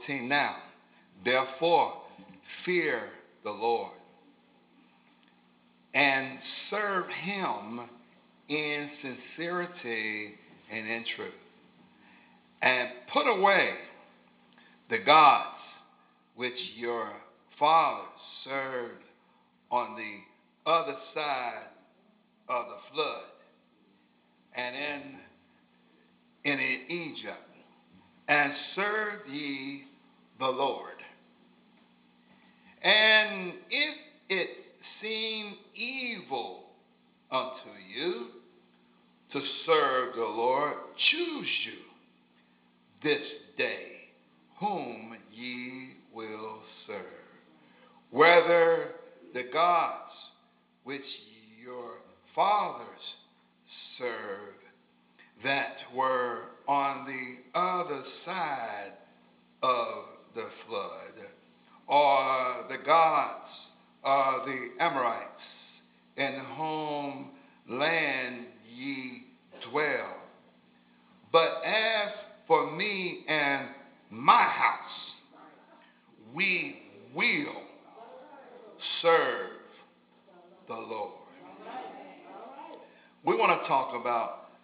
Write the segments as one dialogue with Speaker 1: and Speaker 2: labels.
Speaker 1: 14 now.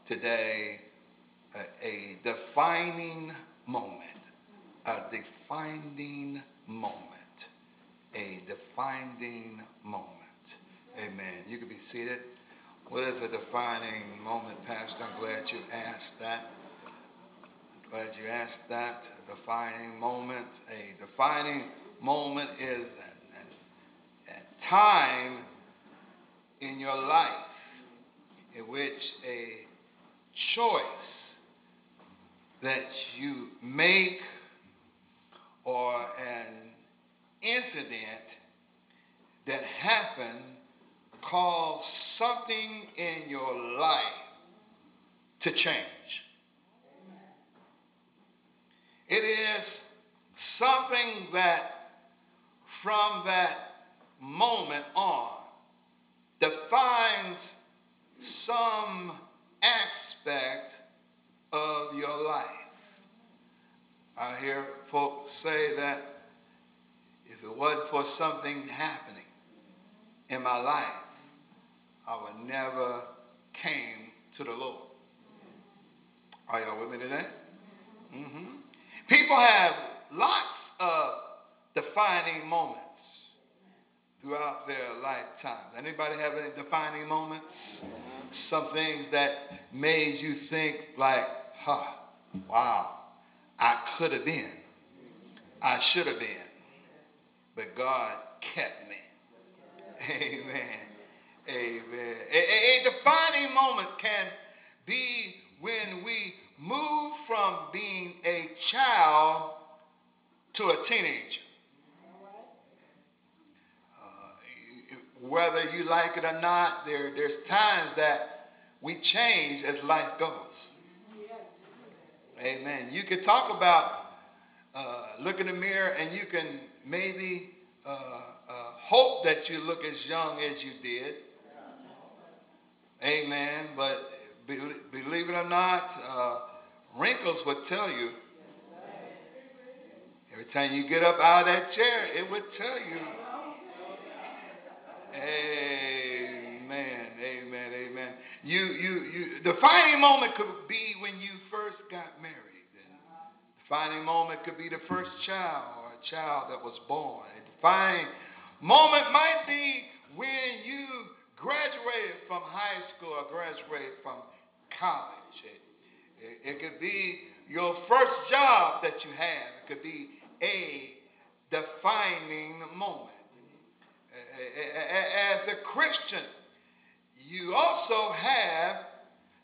Speaker 1: today. from high school or graduate from college. It, it, it could be your first job that you have. It could be a defining moment. As a Christian, you also have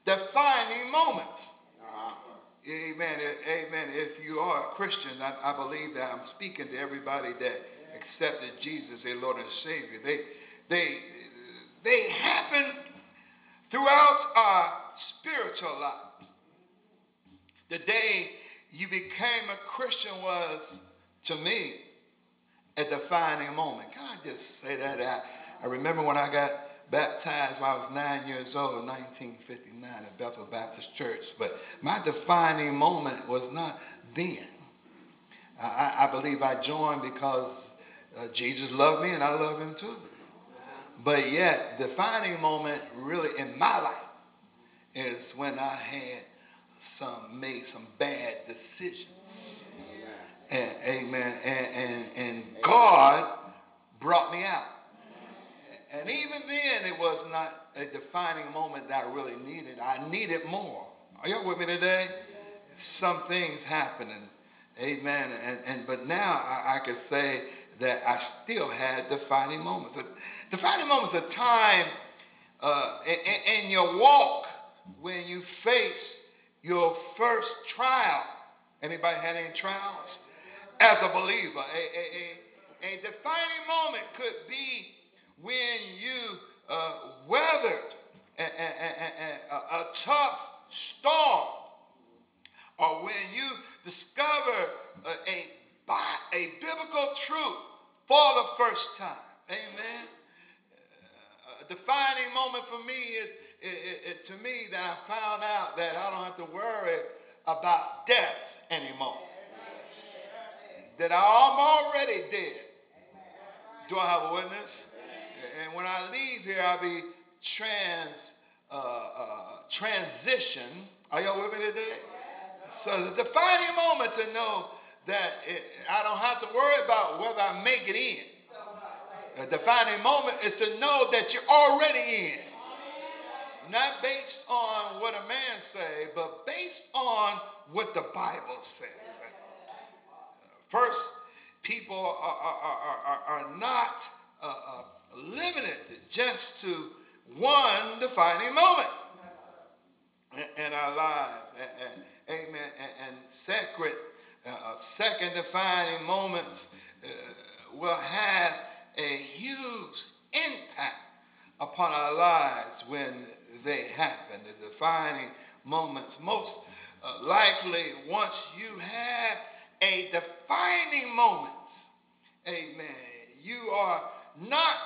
Speaker 1: defining moments. Amen. Amen. If you are a Christian, I, I, believe that I'm speaking to everybody that accepted Jesus, their Lord and Savior. They, they, they happen throughout our spiritual lives. The day you became a Christian was, to me, a defining moment. Can I just say that? I, I remember when I got baptized when I was nine years old, 1959, at Bethel Baptist Church. But my defining moment was not then. I, I believe I joined because uh, Jesus loved me and I love him too. But yet, defining moment really in my life is when I had some made some bad decisions. And, amen. And, and, and God brought me out. And even then, it was not a defining moment that I really needed. I needed more. Are y'all with me today? Some things happening. Amen. And, and but now I, I could say that I still had defining moments. The defining moments a time uh, in, in your walk when you face your first trial. Anybody had any trials? As a believer, a, a, a, a defining moment could be when you uh, weathered a, a, a, tough storm, or when you discover a, a biblical truth for the first time. Amen. A defining moment for me is it, it, to me that I found out that I don't have to worry about death anymore. That I'm already dead. Do I have a witness? And when I leave here, I'll be trans uh, uh, transition. Are y'all with me today? So the defining moment to know that it, I don't have to worry about whether I make it in. A defining moment is to know that you're already in. Not based on what a man say, but based on what the Bible says. First, people are, are, are, are not uh, uh, limited just to one defining moment in our lives. And, and, amen. And, and sacred, uh, second defining moments uh, will have a huge impact upon our lives when they happen. The defining moments, most uh, likely, once you have a defining moment, amen, you are not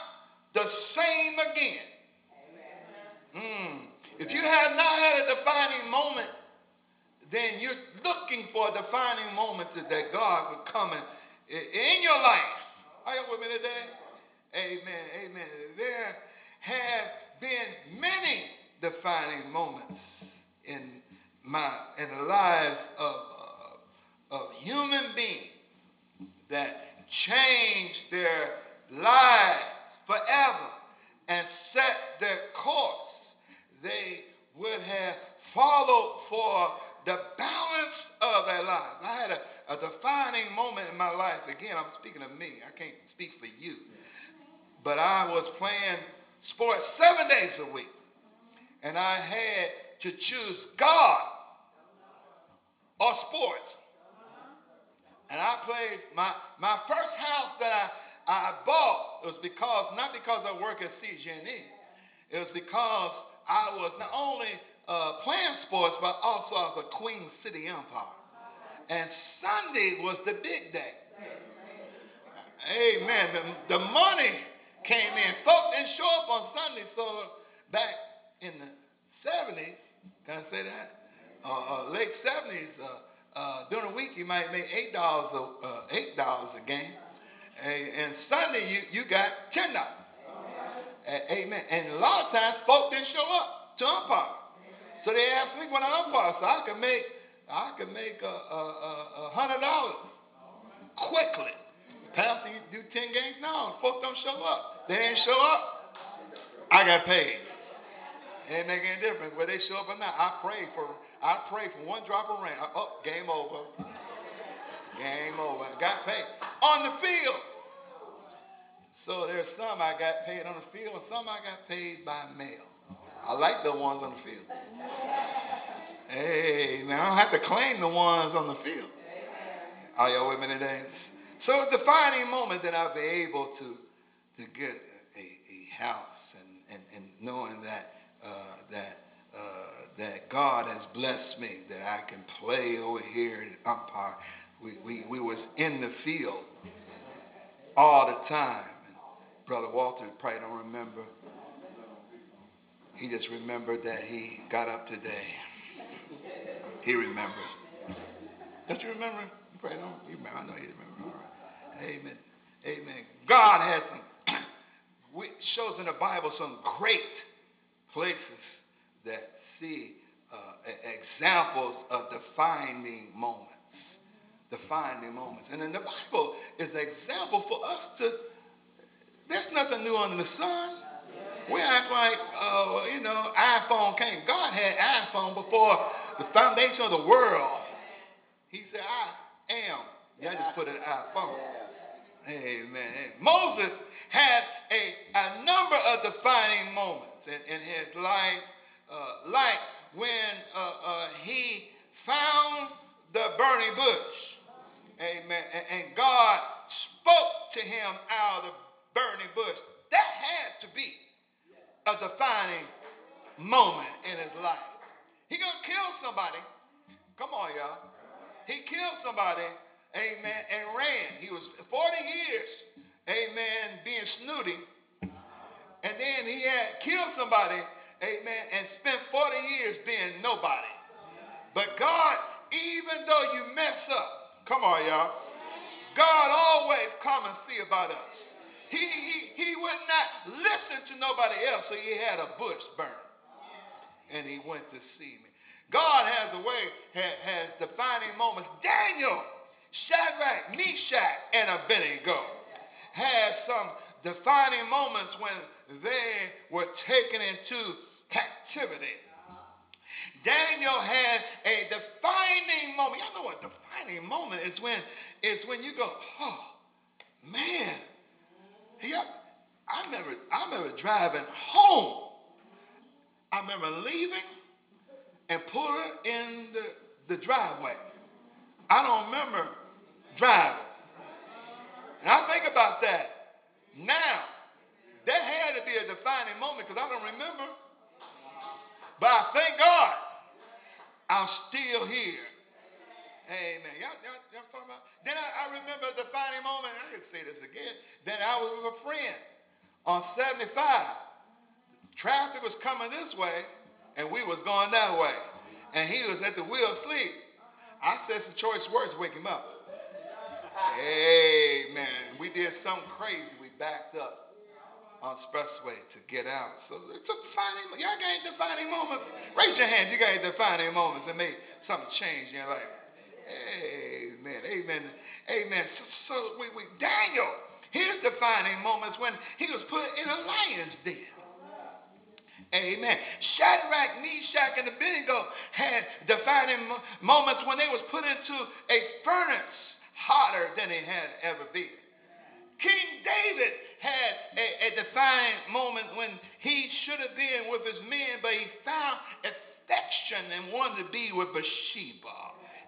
Speaker 1: the same again. Mm. If you have not had a defining moment, then you're looking for a defining moment that God would come in, in your life. Are you with me today? Amen. Amen. There have been many defining moments in my in the lives of, uh, of human beings that changed their lives forever and set their course. They would have followed for the balance of their lives. I had a, a defining moment in my life. Again, I'm speaking of me. I can't speak for you. But I was playing sports seven days a week. And I had to choose God or sports. And I played my, my first house that I, I bought was because, not because I work at CG&E, it was because I was not only uh, playing sports, but also as a Queen City umpire. And Sunday was the big day. Amen. The, the money came in. Folk didn't show up on Sunday, so back in the 70s, can I say that? Uh, uh, late 70s, uh, uh, during the week you might make $8 a, uh, $8 a game. And Sunday you, you got $10. Amen. And a lot of times folk didn't show up to umpire. So they asked me when I umpire, so I could make I can make a, a, a hundred dollars quickly. Pastor, you do ten games now, and folk don't show up. They ain't show up. I got paid. Ain't making any difference whether they show up or not. I pray for I pray for one drop of rain. Oh, game over. Game over. Got paid on the field. So there's some I got paid on the field, and some I got paid by mail. I like the ones on the field. Hey, man, I don't have to claim the ones on the field. Are y'all with me today? So a defining moment that I'll be able to, to get a, a house and, and, and knowing that, uh, that, uh, that God has blessed me, that I can play over here at umpire. We, we, we was in the field all the time. And Brother Walter probably don't remember He just remembered that he got up today. He remembers. Don't you remember? You probably don't. You remember. I know you remember. All right. Amen. Amen. God has some shows in the Bible some great places that see uh, examples of defining moments. Defining moments. And in the Bible is an example for us to, there's nothing new under the sun. We act like, uh, you know, iPhone came. God had iPhone before the foundation of the world. He said, I am. Y'all just put an iPhone. Amen. Moses had a, a number of defining moments in, in his life, uh, like when uh, uh, he found the burning bush. Amen. And, and, God spoke to him out of the burning bush. That had to be a defining moment in his life. He gonna kill somebody. Come on, y'all. He killed somebody, amen, and ran. He was 40 years, amen, being snooty. And then he had killed somebody, amen, and spent 40 years being nobody. But God, even though you mess up, come on, y'all, God always come and see about us. He, he, he would not listen to nobody else, so he had a bush burn. And he went to see me. God has a way, has, defining moments. Daniel, Shadrach, Meshach, and Abednego had some defining moments when they were taken into captivity. Daniel had a defining moment. Y'all know what defining moment is when is when you go, oh man, yeah, I remember, I remember driving home. I remember leaving and pulling in the, the driveway. I don't remember driving. And I think about that now. That had to be a defining moment because I don't remember. But I thank God I'm still here. Amen. Y'all, y'all, y'all talking about? Then I, I remember a defining moment. I can say this again. Then I was with a friend on 75. Traffic was coming this way, and we was going that way. And he was at the wheel asleep. I said some choice words to wake him up. Amen. We did something crazy. We backed up on expressway to get out. So it's just defining. Y'all got any defining moments. Raise your hand. You got any defining moments that made something change in your life. Amen. Amen. Amen. So, so we, we, Daniel, his defining moments when he was put in a lion's den. Amen. Shadrach, Meshach, and Abednego had defining moments when they was put into a furnace hotter than it had ever been. King David had a, a defining moment when he should have been with his men, but he found affection and wanted to be with Bathsheba.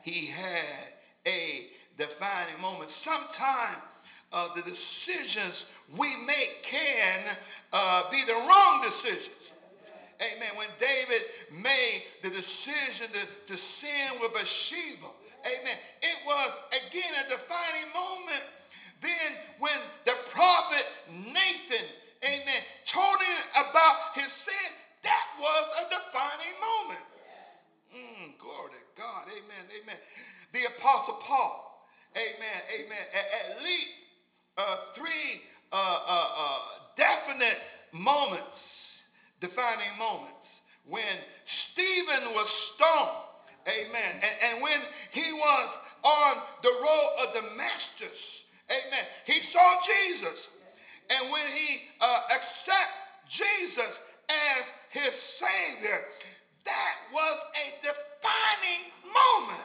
Speaker 1: He had a defining moment. Sometimes uh, the decisions we make can uh, be the wrong decisions. Amen. When David made the decision to, to sin with Bathsheba, amen, it was again a defining moment. Then when the prophet Nathan, amen, told him about his sin, that was a defining moment. Mm, glory to God. Amen. Amen. The apostle Paul, amen, amen, at, at least uh, three uh, uh, uh definite moments defining moments. When Stephen was stoned, amen, and, and when he was on the road of Damascus, amen, he saw Jesus. And when he uh, accepted Jesus as his Savior, that was a defining moment.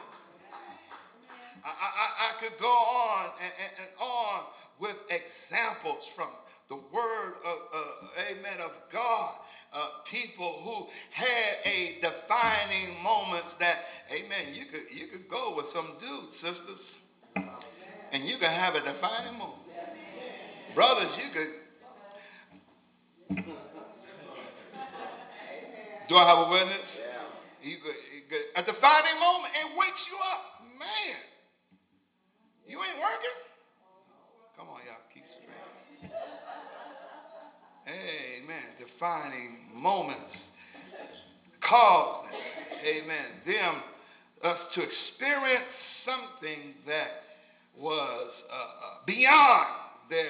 Speaker 1: I, I, I could go on and, and, and, on with examples from the Word of, uh, Amen, of God uh, people who had a defining moments that, amen, you could, you could go with some dudes, sisters, and you could have a defining moment. Brothers, you could. Do I have a witness? You could, you could, a defining moment, it wakes you up. Man, you ain't working? Come on, y'all. Amen. Defining moments. caused, amen, them, us to experience something that was uh, uh, beyond their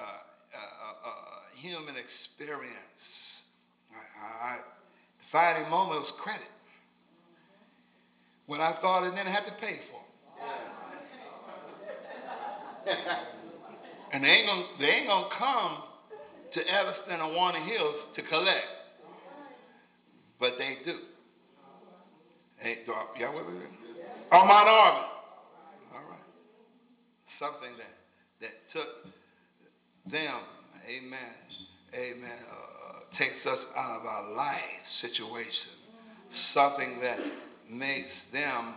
Speaker 1: uh, uh, uh human experience. I, I, defining moment was credit. When I thought it didn't have to pay for. and they ain't gonna, they ain't gonna come to Evanston and Walnut Hills to collect. But they do. Hey, y'all with me? On Mount Auburn. All right. Something that, that took them, amen, amen, uh, takes us out of our life situation. Something that makes them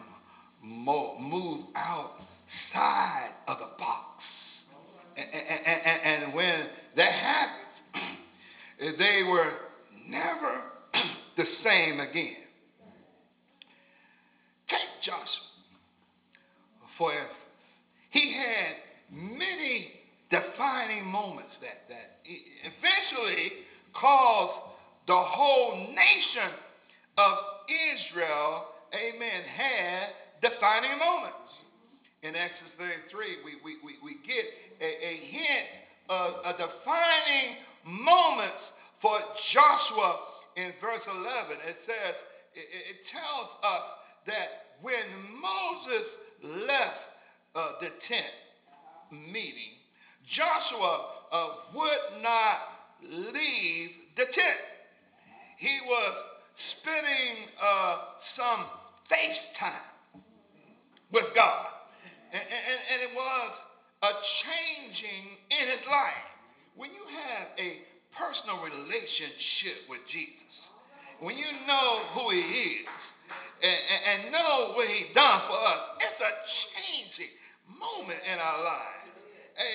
Speaker 1: move outside of the box. And, and, and, and when that happens, they were never the same again. Take Joshua, for instance. He had many defining moments that, that eventually caused the whole nation of Israel, amen, had defining moments. In Exodus 33, we, we, we, we get a, a hint of a defining moments for Joshua in verse 11. It says, it, it tells us that when Moses left uh, the tent meeting, Joshua uh, would not leave the tent. He was spending uh, some FaceTime with God. And, and, and it was a changing in his life. When you have a personal relationship with Jesus, when you know who he is and, and, know what he done for us, it's a changing moment in our lives.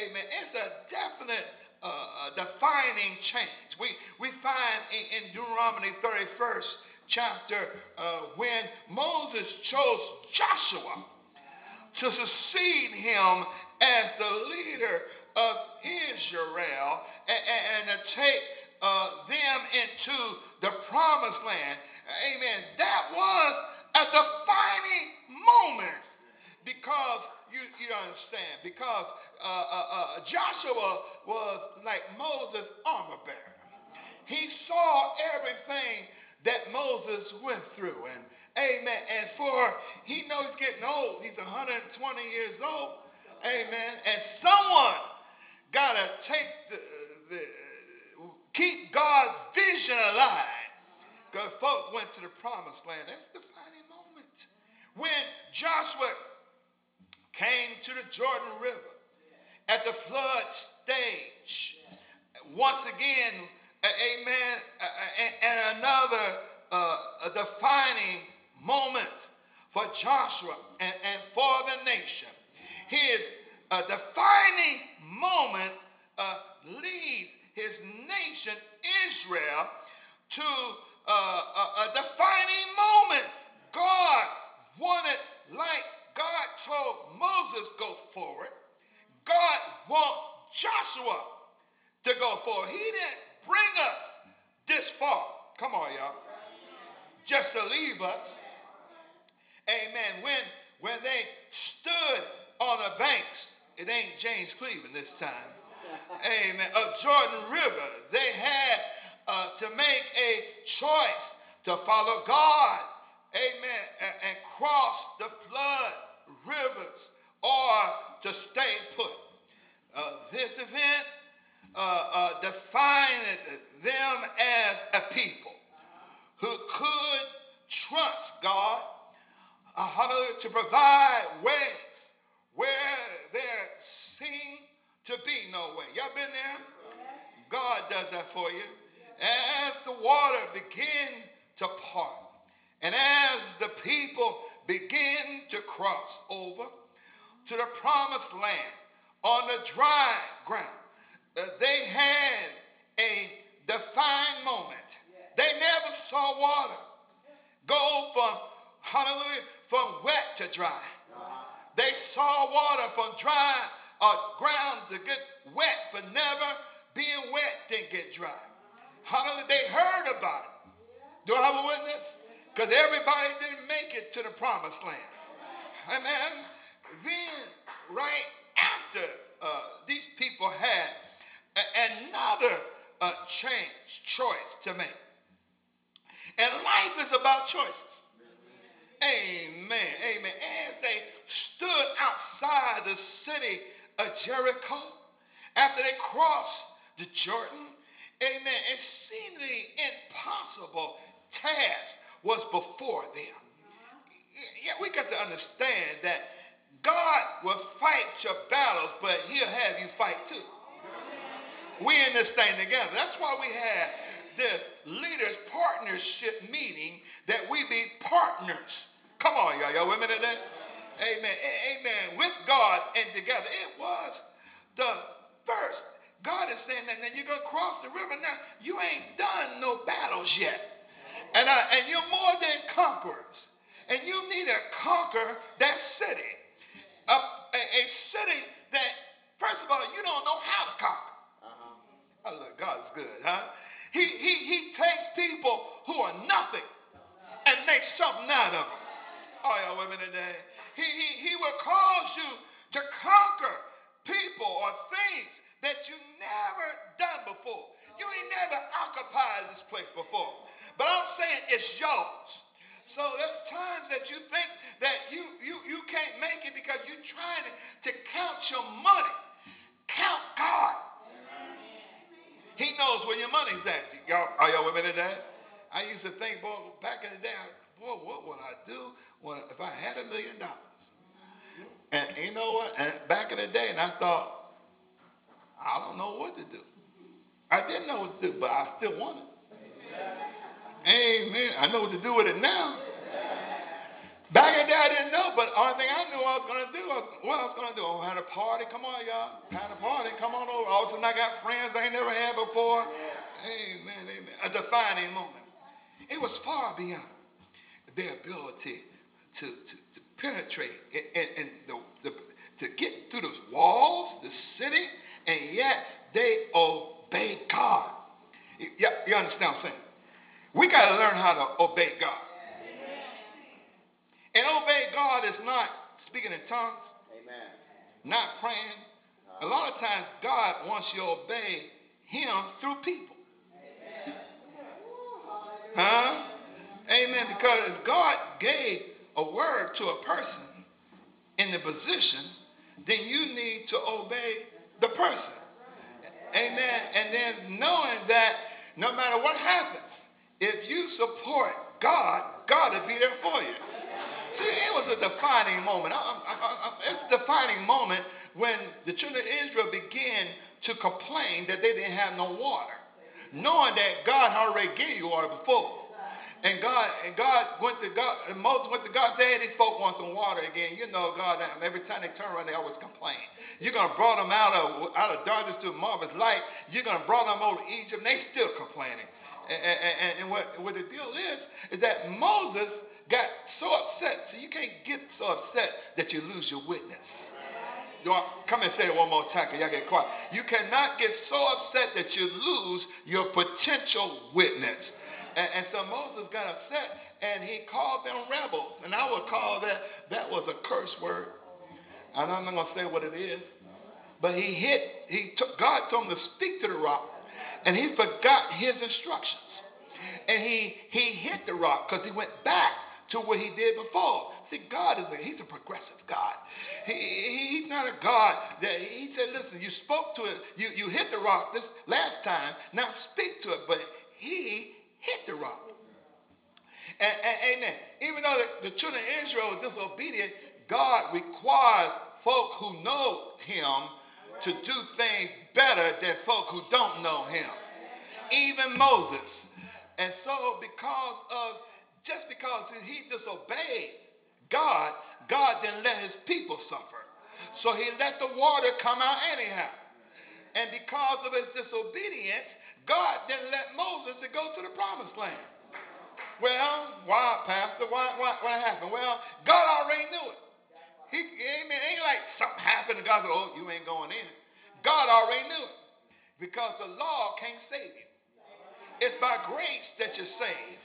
Speaker 1: Amen. It's a definite uh, defining change. We, we find in, in Deuteronomy 31st chapter uh, when Moses chose Joshua to succeed him as the leader of Israel and, and to take uh, them into the promised land. Amen. That was a defining moment because you, you understand, because uh, uh, uh, Joshua was like Moses' armor bearer. He saw everything that Moses went through. And amen. And for he knows he's getting old. He's 120 years old. Amen. And someone got to take the, the, keep God's vision alive. Because folks went to the promised land. That's the defining moment. When Joshua came to the Jordan River at the flood stage, once again, amen, and another uh, defining moment for Joshua and, and for the nation his uh, defining moment uh, leads his nation, Israel, to uh, a, a defining moment. God wanted, like God told Moses, go forward. God want Joshua to go forward. He didn't bring us this far. Come on, y'all. Just to leave us. Amen. When when they stood on the banks, it ain't James Cleveland this time, amen, of Jordan River. They had uh, to make a choice to follow God, amen, and, and cross the flood rivers or to stay put. Uh, this event uh, uh, Come on, y'all. Had a party. Come on over. All of a sudden, I got friends I ain't never had before. Amen. Amen. A defining moment. It was far beyond their ability to, to, to penetrate and, and, and the, the, to get through those walls, the city, and yet they obey God. You, you understand what I'm saying? We got to learn how to obey God. And obey God is not speaking in tongues,
Speaker 2: Amen.
Speaker 1: not praying. A lot of times, God wants you to obey Him through people. Huh? Amen. Because if God gave a word to a person in the position, then you need to obey the person. Amen. And then knowing that no matter what happens, if you support God, God will be there for you. See, it was a defining moment. I, I, I, it's a defining moment when the children of Israel began to complain that they didn't have no water, knowing that God already gave you water before. And God, and God went to God, and Moses went to God, said, these folk want some water again. You know, God, every time they turn around, they always complain. You're to brought them out of, out of darkness to marvelous light. You're to brought them over to Egypt, and they still complaining. And, and, and what, what the deal is, is that Moses got so upset. So you can't get so upset that you lose your witness. Come and say it one more time, because y'all get quiet. You cannot get so upset that you lose your potential witness. And, and, so Moses got upset and he called them rebels. And I would call that, that was a curse word. And I'm not going to say what it is. But he hit, he took, God told him to speak to the rock. And he forgot his instructions. And he, he hit the rock because he went back to what he did before. See, God is a, he's a progressive God. He, he, he's not a God that he said, listen, you spoke to it, you, you hit the rock this last time, now speak to it. But he hit the rock. And, and, amen. Even though the, the children of Israel were disobedient, God requires folk who know him to do things better than folk who don't know him. Even Moses. And so because of, just because he disobeyed God, God didn't let his people suffer. So he let the water come out anyhow. And because of his disobedience, God didn't let Moses to go to the promised land. Well, why, Pastor? Why, why, what happened? Well, God already knew it. He, amen. Ain't like something happened and God said, oh, you ain't going in. God already knew it. Because the law can't save you. It's by grace that you're saved,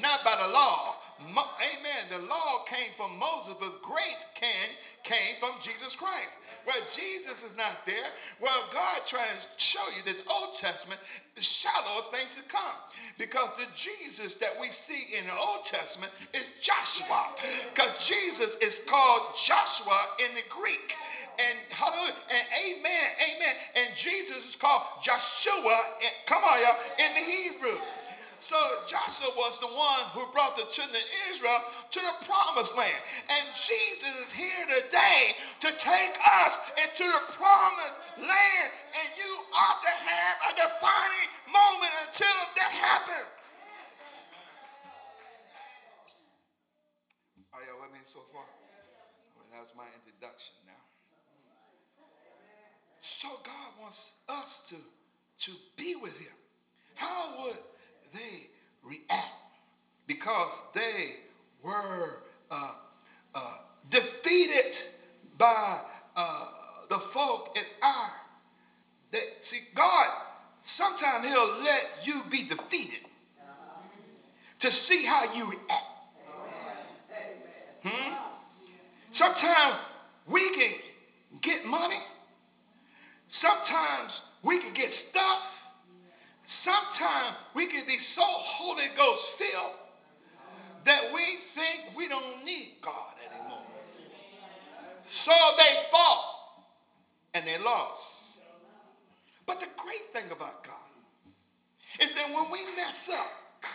Speaker 1: not by the law. Amen, the law came from Moses, but grace can, came from Jesus Christ. Well, Jesus is not there. Well, God trying to show you that the Old Testament is shadow of things to come. Because the Jesus that we see in the Old Testament is Joshua. Because Jesus is called Joshua in the Greek. And hallelujah. And amen. Amen. And Jesus is called Joshua. Eh, come on, y'all. In the Hebrew. So Joshua was the one who brought the children of Israel to the promised land. And Jesus is here today to take us into the promised land. And you ought to have a defining moment until that happens. Oh, Are y'all with me so far? Well, that's my introduction now. So God wants us to, to be with him. How would they react because they were uh, uh, defeated by uh, the folk in Ai. They, see, God, sometimes He'll let you be defeated to see how you react. Hmm? Sometimes we can get money. Sometimes we can get stuff. Sometimes we can be so Holy Ghost filled that we think we don't need God anymore. So they fought and they lost. But the great thing about God is that when we mess up,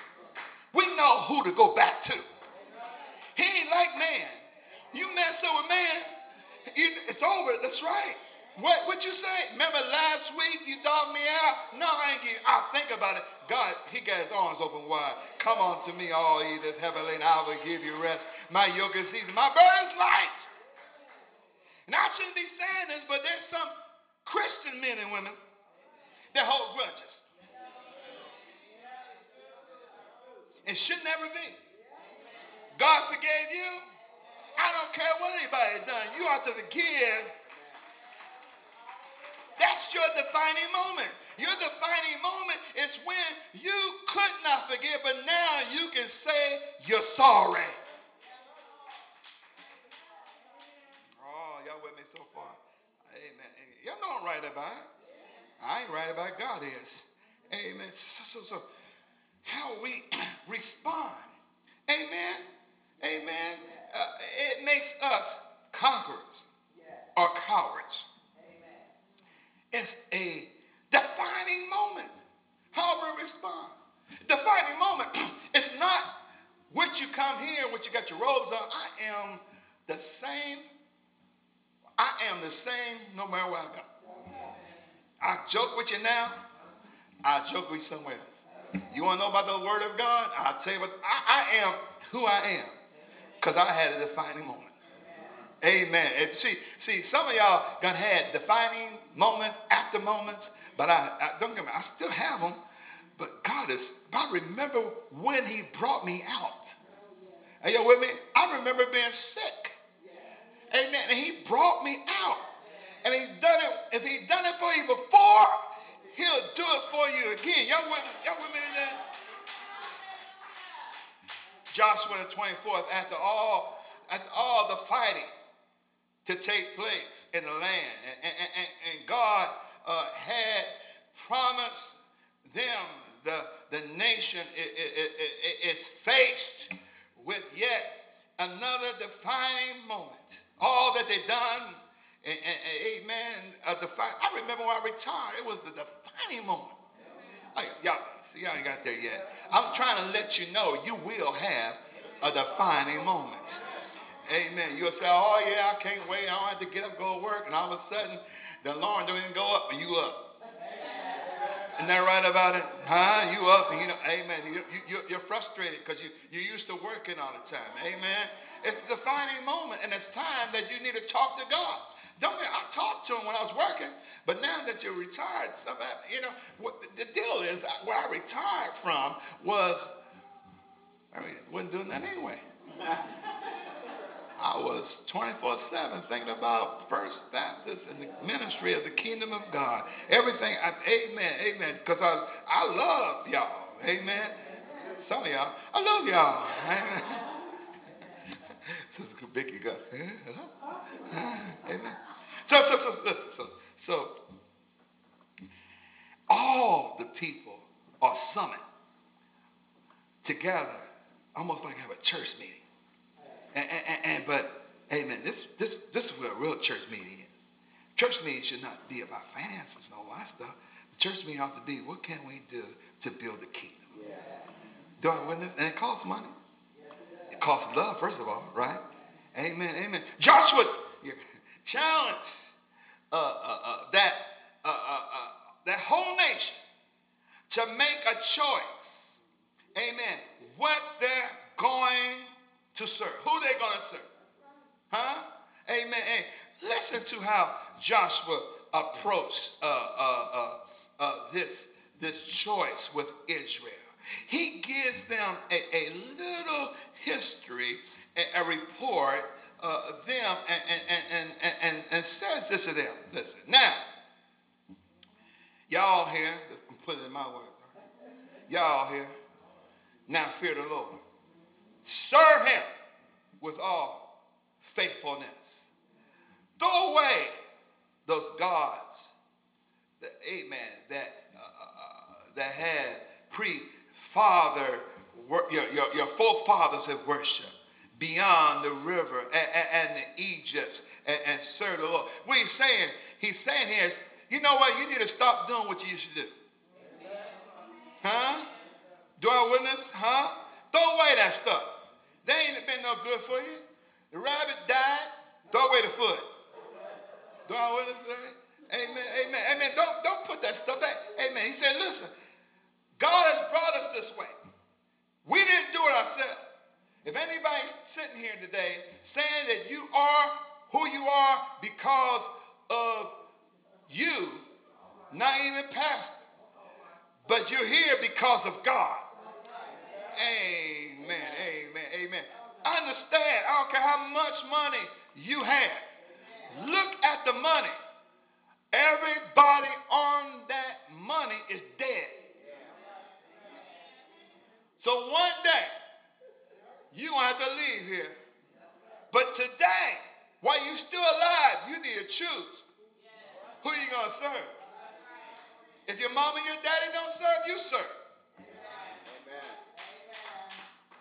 Speaker 1: we know who to go back to. He ain't like man. You mess up with man, it's over. That's right. What what you say? Remember last week you dogged me out? No, I ain't I think about it. God, he got his arms open wide. Come on to me, all ye that's heavy laden, I will give you rest. My yoke is easy, my burden is light. And I shouldn't be saying this, but there's some Christian men and women that hold grudges. It should never be. God forgave you. I don't care what anybody done. You ought to forgive that's your defining moment. Your defining moment is when you could not forgive, but now you can say you're sorry. Oh, y'all with me so far? Amen. Y'all know I'm right about it. I ain't right about God is. Amen. So, so, so how we respond. Amen. Amen. Uh, it makes us conquerors or cowards. It's a defining moment. How we respond. Defining moment. It's not what you come here, what you got your robes on. I am the same. I am the same no matter where I go. I joke with you now. I joke with you somewhere else. You want to know about the word of God? I'll tell you what, I, I am who I am because I had a defining moment. Amen. If, see, see, some of y'all got had defining moments, after moments, but I, I don't get me, I still have them. But God is, I remember when He brought me out. Are you with me? I remember being sick. Amen. And He brought me out. And He's done it. If He done it for you before, He'll do it for you again. Y'all with, y'all with me today? Joshua the 24th, after all, after all the fighting, to take place in the land. And, and, and, God uh, had promised them the, the nation is faced with yet another defining moment. All that they done, amen, a define, I remember when I retired, it was the defining moment. I, y'all, see, y'all ain't got there yet. I'm trying to let you know you will have a defining moment. Amen. You'll say, oh, yeah, I can't wait. I don't have to get up, go to work. And all of a sudden, the alarm don't even go up and you up. Isn't that right about it? Huh? You up and you know, amen. You, you, you're frustrated because you, you're used to working all the time. Amen. It's a defining moment and it's time that you need to talk to God. Don't I talked to him when I was working, but now that you're retired, you know, what the deal is, where I retired from was, I mean, wasn't doing that anyway. I was 24 7 thinking about First Baptist and the ministry of the kingdom of God. Everything, I, amen, amen. Because I, I love y'all, amen. Some of y'all, I love y'all, amen. Vicky go. Amen. So, so, so, so, so, all the people are summoned together, almost like have a church meeting. And, and, and, but, amen, this, this, this is where a real church meeting is. Church meeting should not be about finances and all that stuff. The church meeting ought to be, what can we do to build the kingdom? Yeah. Do I witness? And it costs money. It costs love, first of all, right? Amen, amen. Joshua challenge uh, uh, uh, that, uh, uh, uh, that whole nation to make a choice. Amen. What they're going to serve. Who they going to serve? Huh? Amen. Hey, listen to how Joshua approached uh, uh, uh, this, this choice with Israel. He gives them a, a little history, a, a report uh, them and, and, and, and, and says this to them. Listen, now, y'all here, I'm putting in my words. Y'all here, now fear the Lord. Serve him with all faithfulness. Throw away those gods, that, amen, that, uh, uh, uh that had pre-father, your, your, your forefathers have worshipped beyond the river and, and, and the Egypts and, and, serve the Lord. What he's saying, he's saying here is, you know what? You need to stop doing what you used to do. Huh? Do I witness? Huh? Throw away that stuff. They ain't been no good for you. The rabbit died. Throw away the foot. Do I witness that? Amen. Amen. Amen. Don't, don't put that stuff back. Amen. He said, listen, God has brought us this way. We didn't do it ourselves. If anybody's sitting here today saying that you are who you are because of you, not even pastor, but you're here because of God. Amen. Understand, I don't care how much money you have. Look at the money. Everybody on that money is dead. So one day, you're going to have to leave here. But today, while you're still alive, you need to choose who you're going to serve. If your mom and your daddy don't serve, you serve. Amen.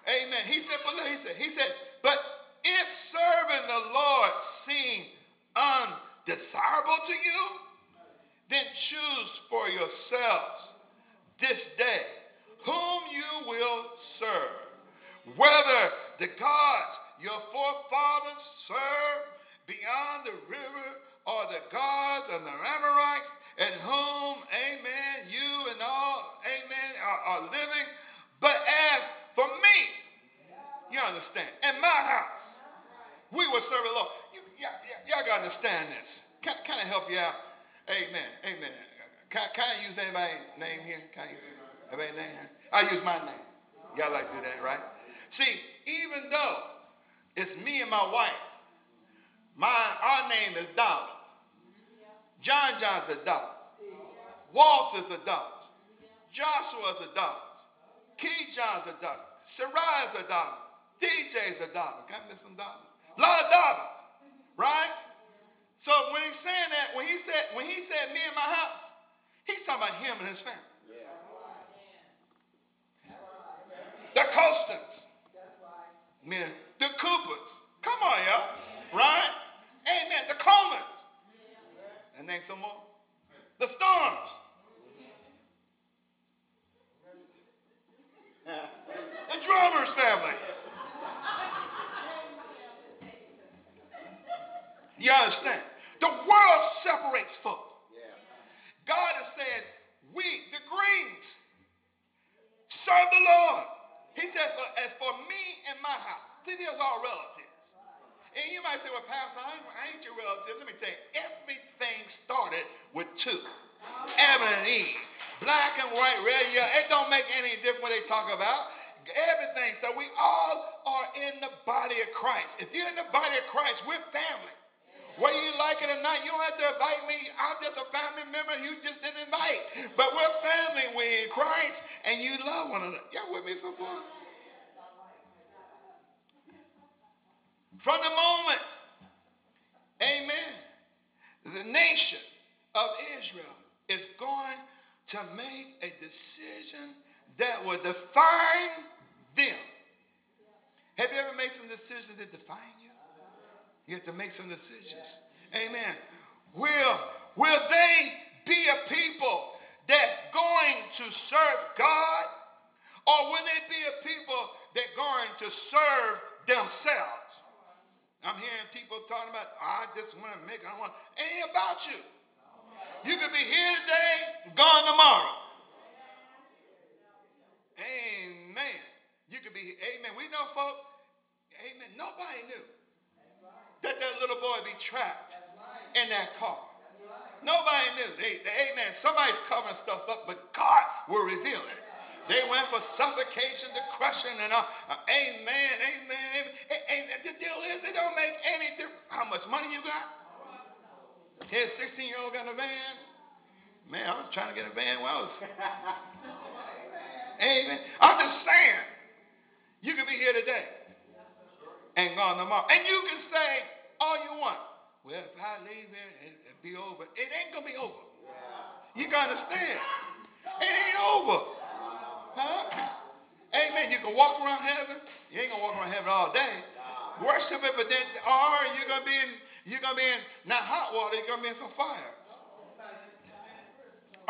Speaker 1: Amen. He said, but look, he said, he said, but if serving the Lord seem undesirable to you, then choose for yourselves this day whom you will serve whether the gods your forefathers served beyond the river or the gods of the Amorites in whom, amen, you and all, amen, are, are living. But as for me, you understand, in my house, we will serve the Lord. Y'all, y'all got to understand this. Can, can I help you out? Amen, amen. Can, can I use anybody's name here? Can I use anybody's name here? I use my name. Y'all like to do that, right? See, even though it's me and my wife, my our name is Dobbins. John John's a Dobbins. Walter's a Dobbins. Joshua's a Dobbins. Key John's a Dobbins. Sarai's a Dobbins. DJ's a Dobbins. Got me some dollars. A lot of dollars. Right? So when he's saying that, when he said, when he said me and my house, he's talking about him and his family. The Costans. Men, the Coopers. Come on, y'all.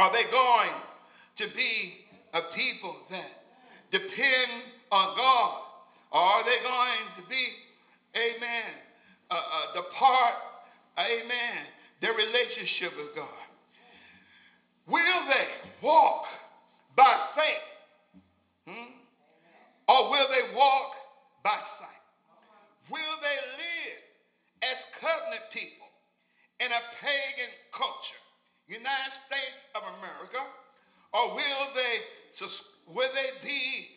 Speaker 1: Are they going to be or will they, will they be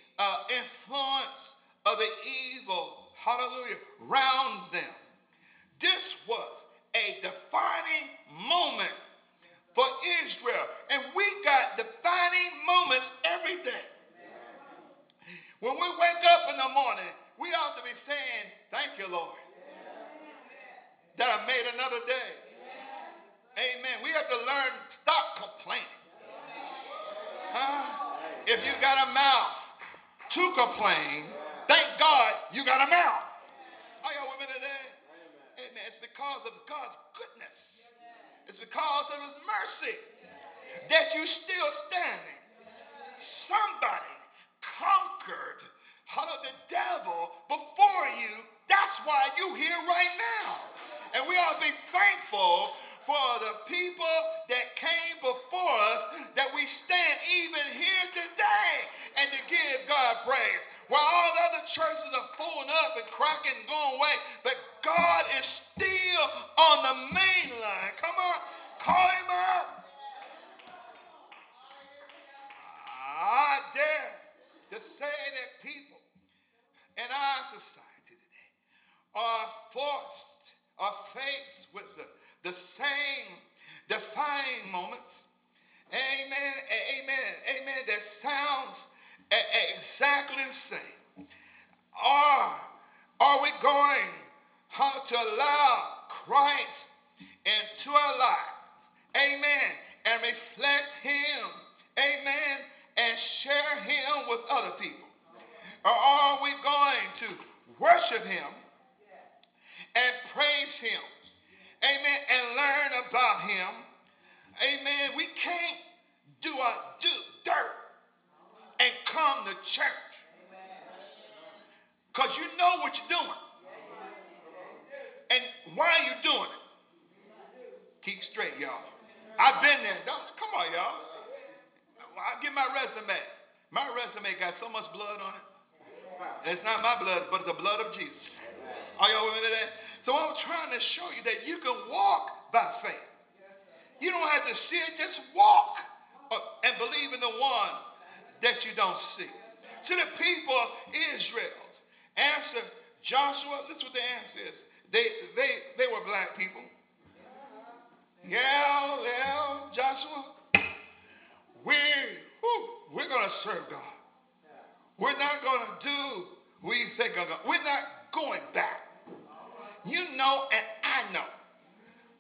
Speaker 1: know and I know.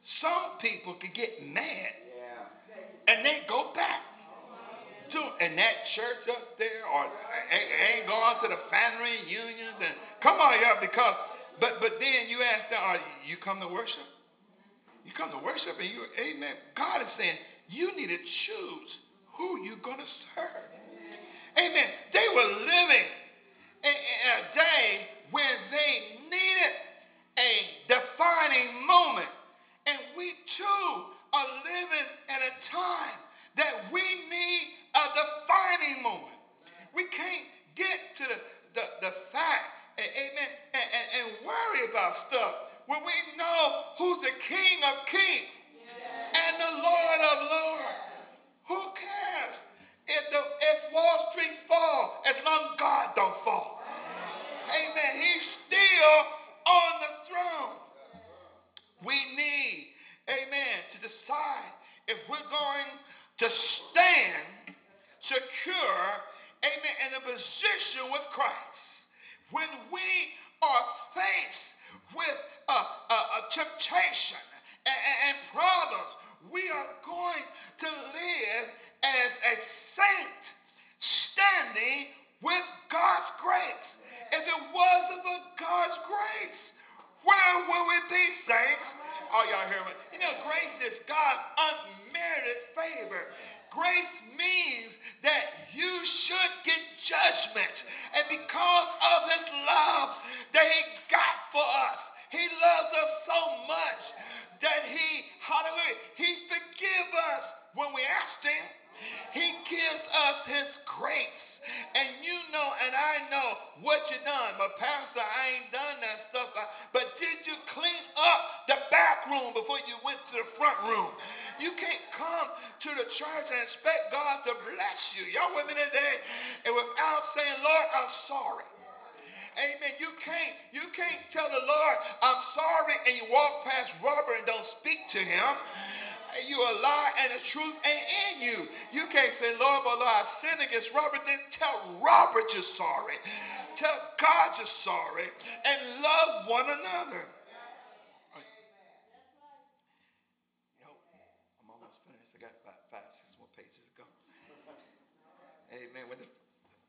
Speaker 1: Some people could get mad and they go back to and that church up there or ain't going to the family unions and come on y'all because but but then you ask them are you come to worship? You come to worship and you amen. God is saying you need to choose who you're going to serve. Amen. They were living in, in a day when they needed a defining moment. And we too are living at a time that we need a defining moment. We can't get to the, the, the fact, amen, and, and, and worry about stuff when we know who's the King of Kings and the Lord of Lords. Who cares if, the, if Wall Street falls as long as God don't fall? Amen. He's still on the throne. We need, amen, to decide if we're going to stand secure, amen, with Christ. When we are faced with a, a, a temptation and, and problems, we are going to live as a saint standing with God's grace. If it wasn't for God's grace, where would we be, saints? Oh, y'all hear me? You know, grace is God's unmerited favor. Grace means that you should get judgment. And because of his love that he got for us, he loves us so much that he, hallelujah, he forgive us when we ask him. He gives us his grace. And you know, and I know what you done. But Pastor, I ain't done that stuff. But did you clean up the back room before you went to the front room? You can't come to the church and expect God to bless you. Y'all with me today? And without saying, Lord, I'm sorry. Amen. You can't, you can't tell the Lord, I'm sorry, and you walk past Robert and don't speak to him. You a lie and the truth ain't in you. You can't say, Lord, but Lord, I sinned against Robert. Then tell Robert you're sorry. Tell God you're sorry and love one another. I'm almost finished. I got five, five, six more pages to go. Amen. When the,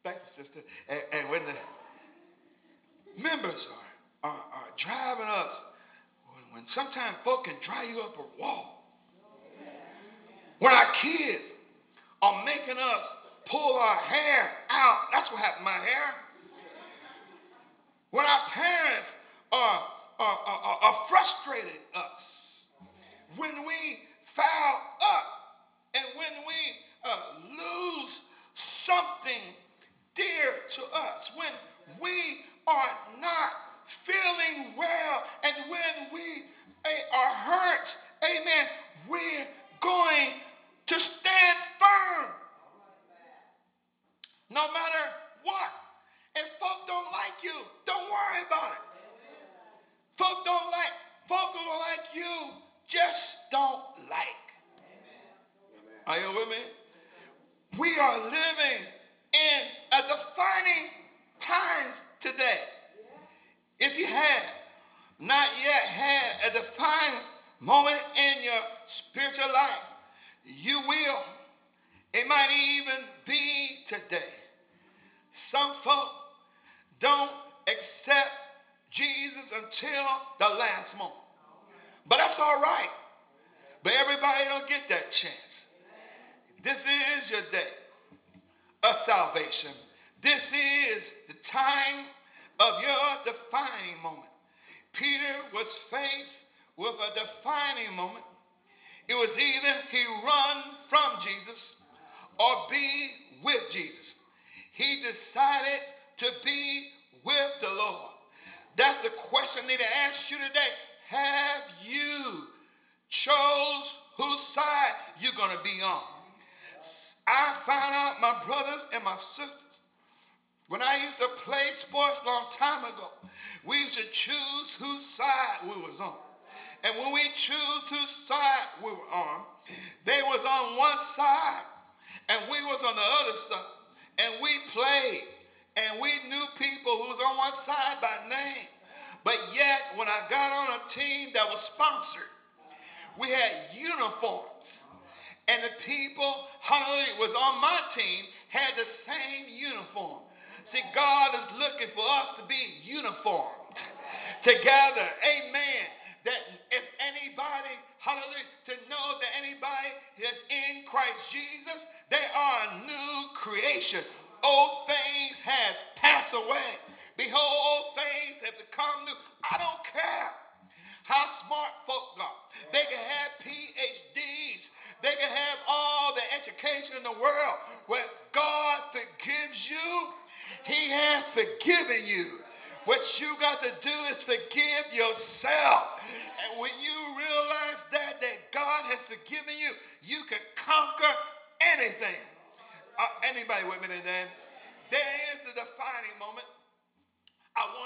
Speaker 1: thank you, sister. And, and when the members are, are, are driving us, when, when sometimes folk can drive you up a wall. When our kids are making us pull our hair out, that's what happened to my hair. When our parents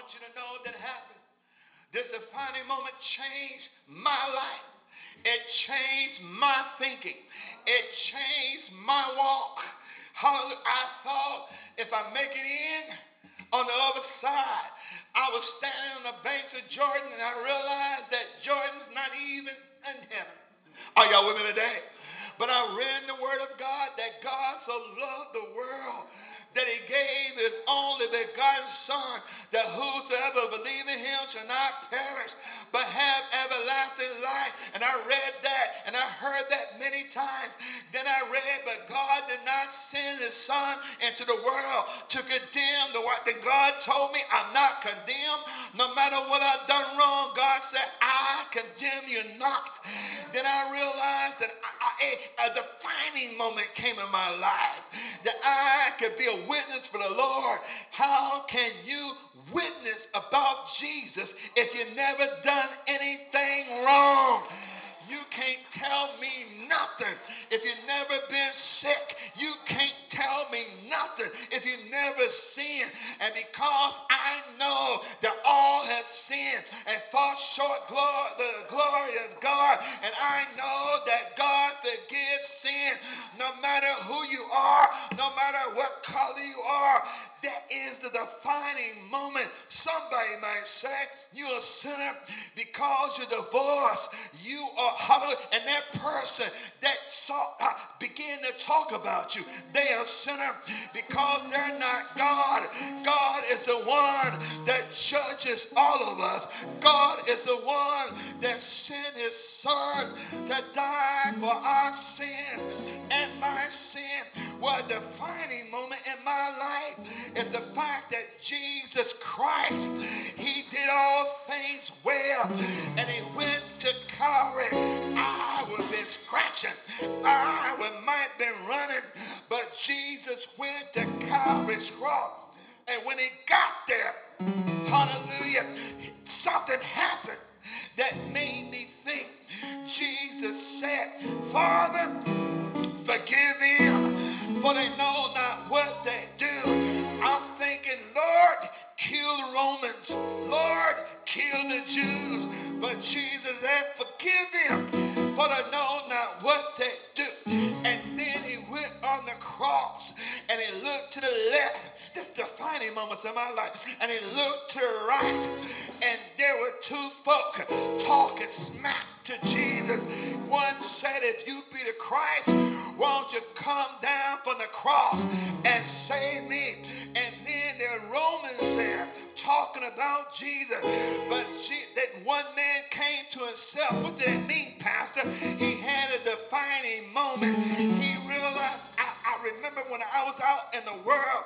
Speaker 1: want you to know that happened. This defining moment changed my life. It changed my thinking. It changed my walk. Hallelujah. I thought if I make it in on the other side, I was standing on the banks of Jordan and I realized that Jordan's not even in heaven. Are y'all with me today? But I read the word of God that God so loved the world that he gave his only begotten son that whosoever believe in him shall not perish but have everlasting life. And i read that and i heard that many times. Then i read but god did not send his son into the world to condemn the what that god told me. I'm not condemned. No matter what i've done wrong god said i condemn you not then i realized that I, I, a defining moment came in my life that i could be a witness for the Lord. How can you witness about Jesus if you've never done anything wrong? You can't tell me nothing if you've never been sick. You can't tell me nothing if you've never sinned. And because I know that all have sinned and fall short glory, the glory of God, and I know that God forgives sin no matter who you are, no matter what color you are. That is the defining moment. Somebody might say, You're a sinner because you're divorced. You are hallelujah. And that person that saw, uh, began to talk about you, they are a sinner because they're not God. God is the one that judges all of us. God is the one that sent his son to die for our sins and my sin. What a defining moment in my life is the fact that Jesus Christ, he did all things well and he went to Calvary. I would have been scratching. I would might have been running, but Jesus went to Calvary's cross. And when he got there, hallelujah, something happened that made me think. Jesus said, Father, forgive them, for they know not what Lord, kill the Romans. Lord, kill the Jews. But Jesus said, forgive them, for they know not what they do. And then he went on the cross and he looked to the left. This defining moments in my life. And he looked to right, and there were two folk talking smack to Jesus. One said, If you be the Christ, won't you come down from the cross and save me? And then there are Romans there talking about Jesus. But she, that one man came to himself. What did it mean, Pastor? He had a defining moment. He realized, I, I remember when I was out in the world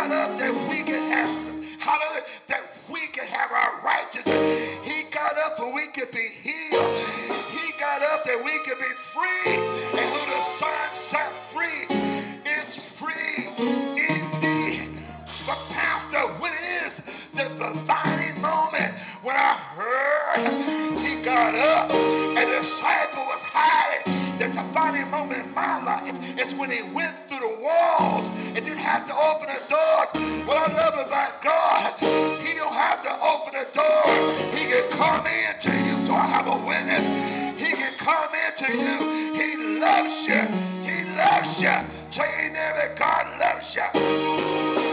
Speaker 1: out of that we could have hallelujah, that we could have our righteousness. He got up and we could be healed. He got up that we could be Open the doors. What I love about God, He don't have to open the door. He can come into you. Do I have a witness? He can come into you. He loves you. He loves you. Say amen God loves you.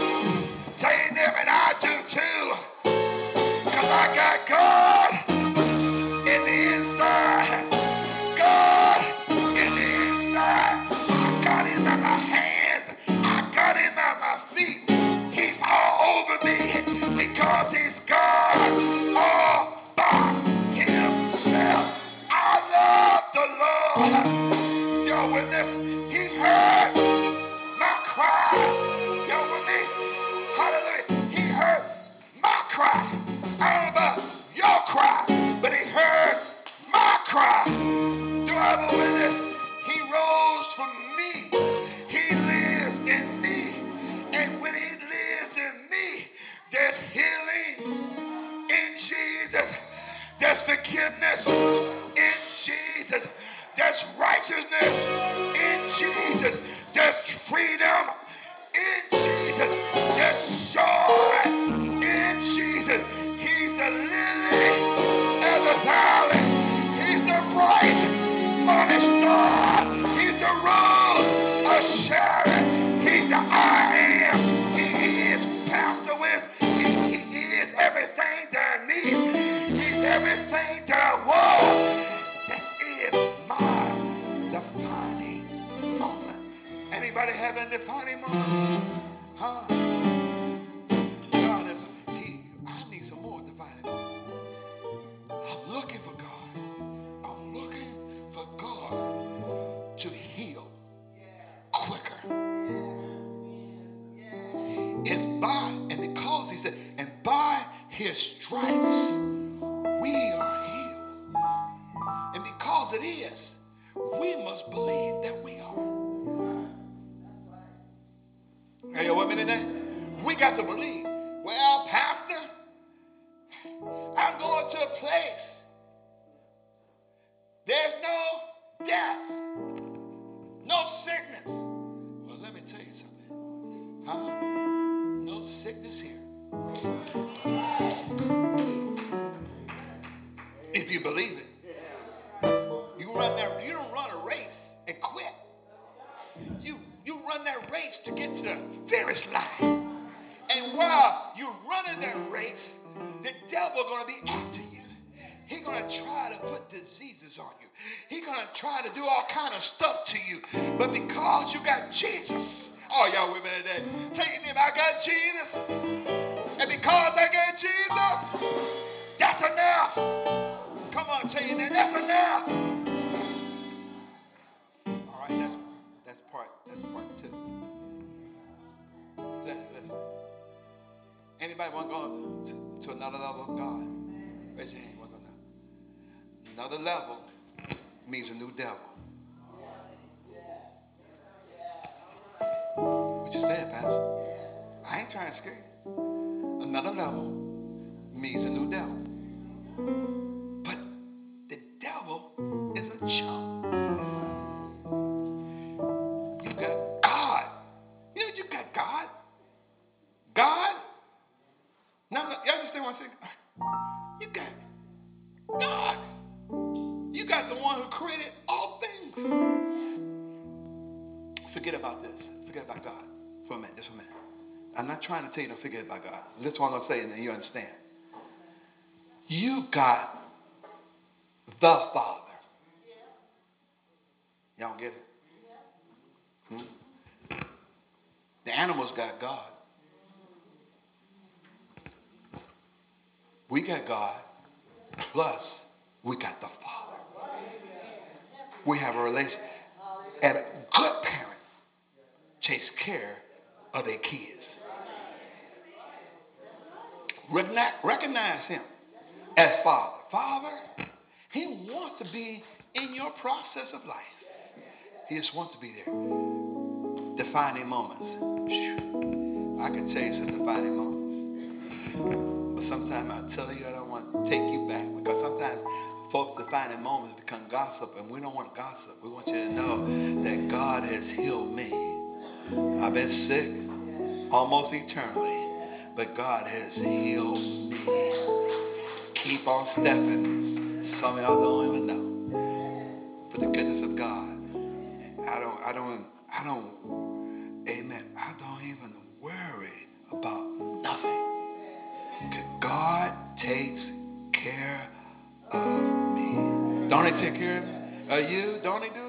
Speaker 1: Jesus. And because I got Jesus, that's enough. Come on, tell your neighbor, that's enough. All right, that's, that's part, that's part two. Listen. Anybody want to go to, to another level of God? Raise your hand. Another level means a new devil. You. Another level This is what I'm going to say, and you understand. You got the Father. Y'all get it? Hmm? The animals got God. We got God, plus we got the Father. We have a relation. And a good parent takes care of their kids. Recognize him as Father. Father, he wants to be in your process of life. He just wants to be there. Defining moments. I can tell you some defining moments. But sometimes I tell you I don't want to take you back because sometimes folks defining moments become gossip and we don't want gossip. We want you to know that God has healed me. I've been sick almost eternally, but God has healed me. Keep on stepping. Some of y'all don't even know. I don't, I don't, amen. I don't even worry about nothing. God takes care of me. Don't he take care of you? Don't he do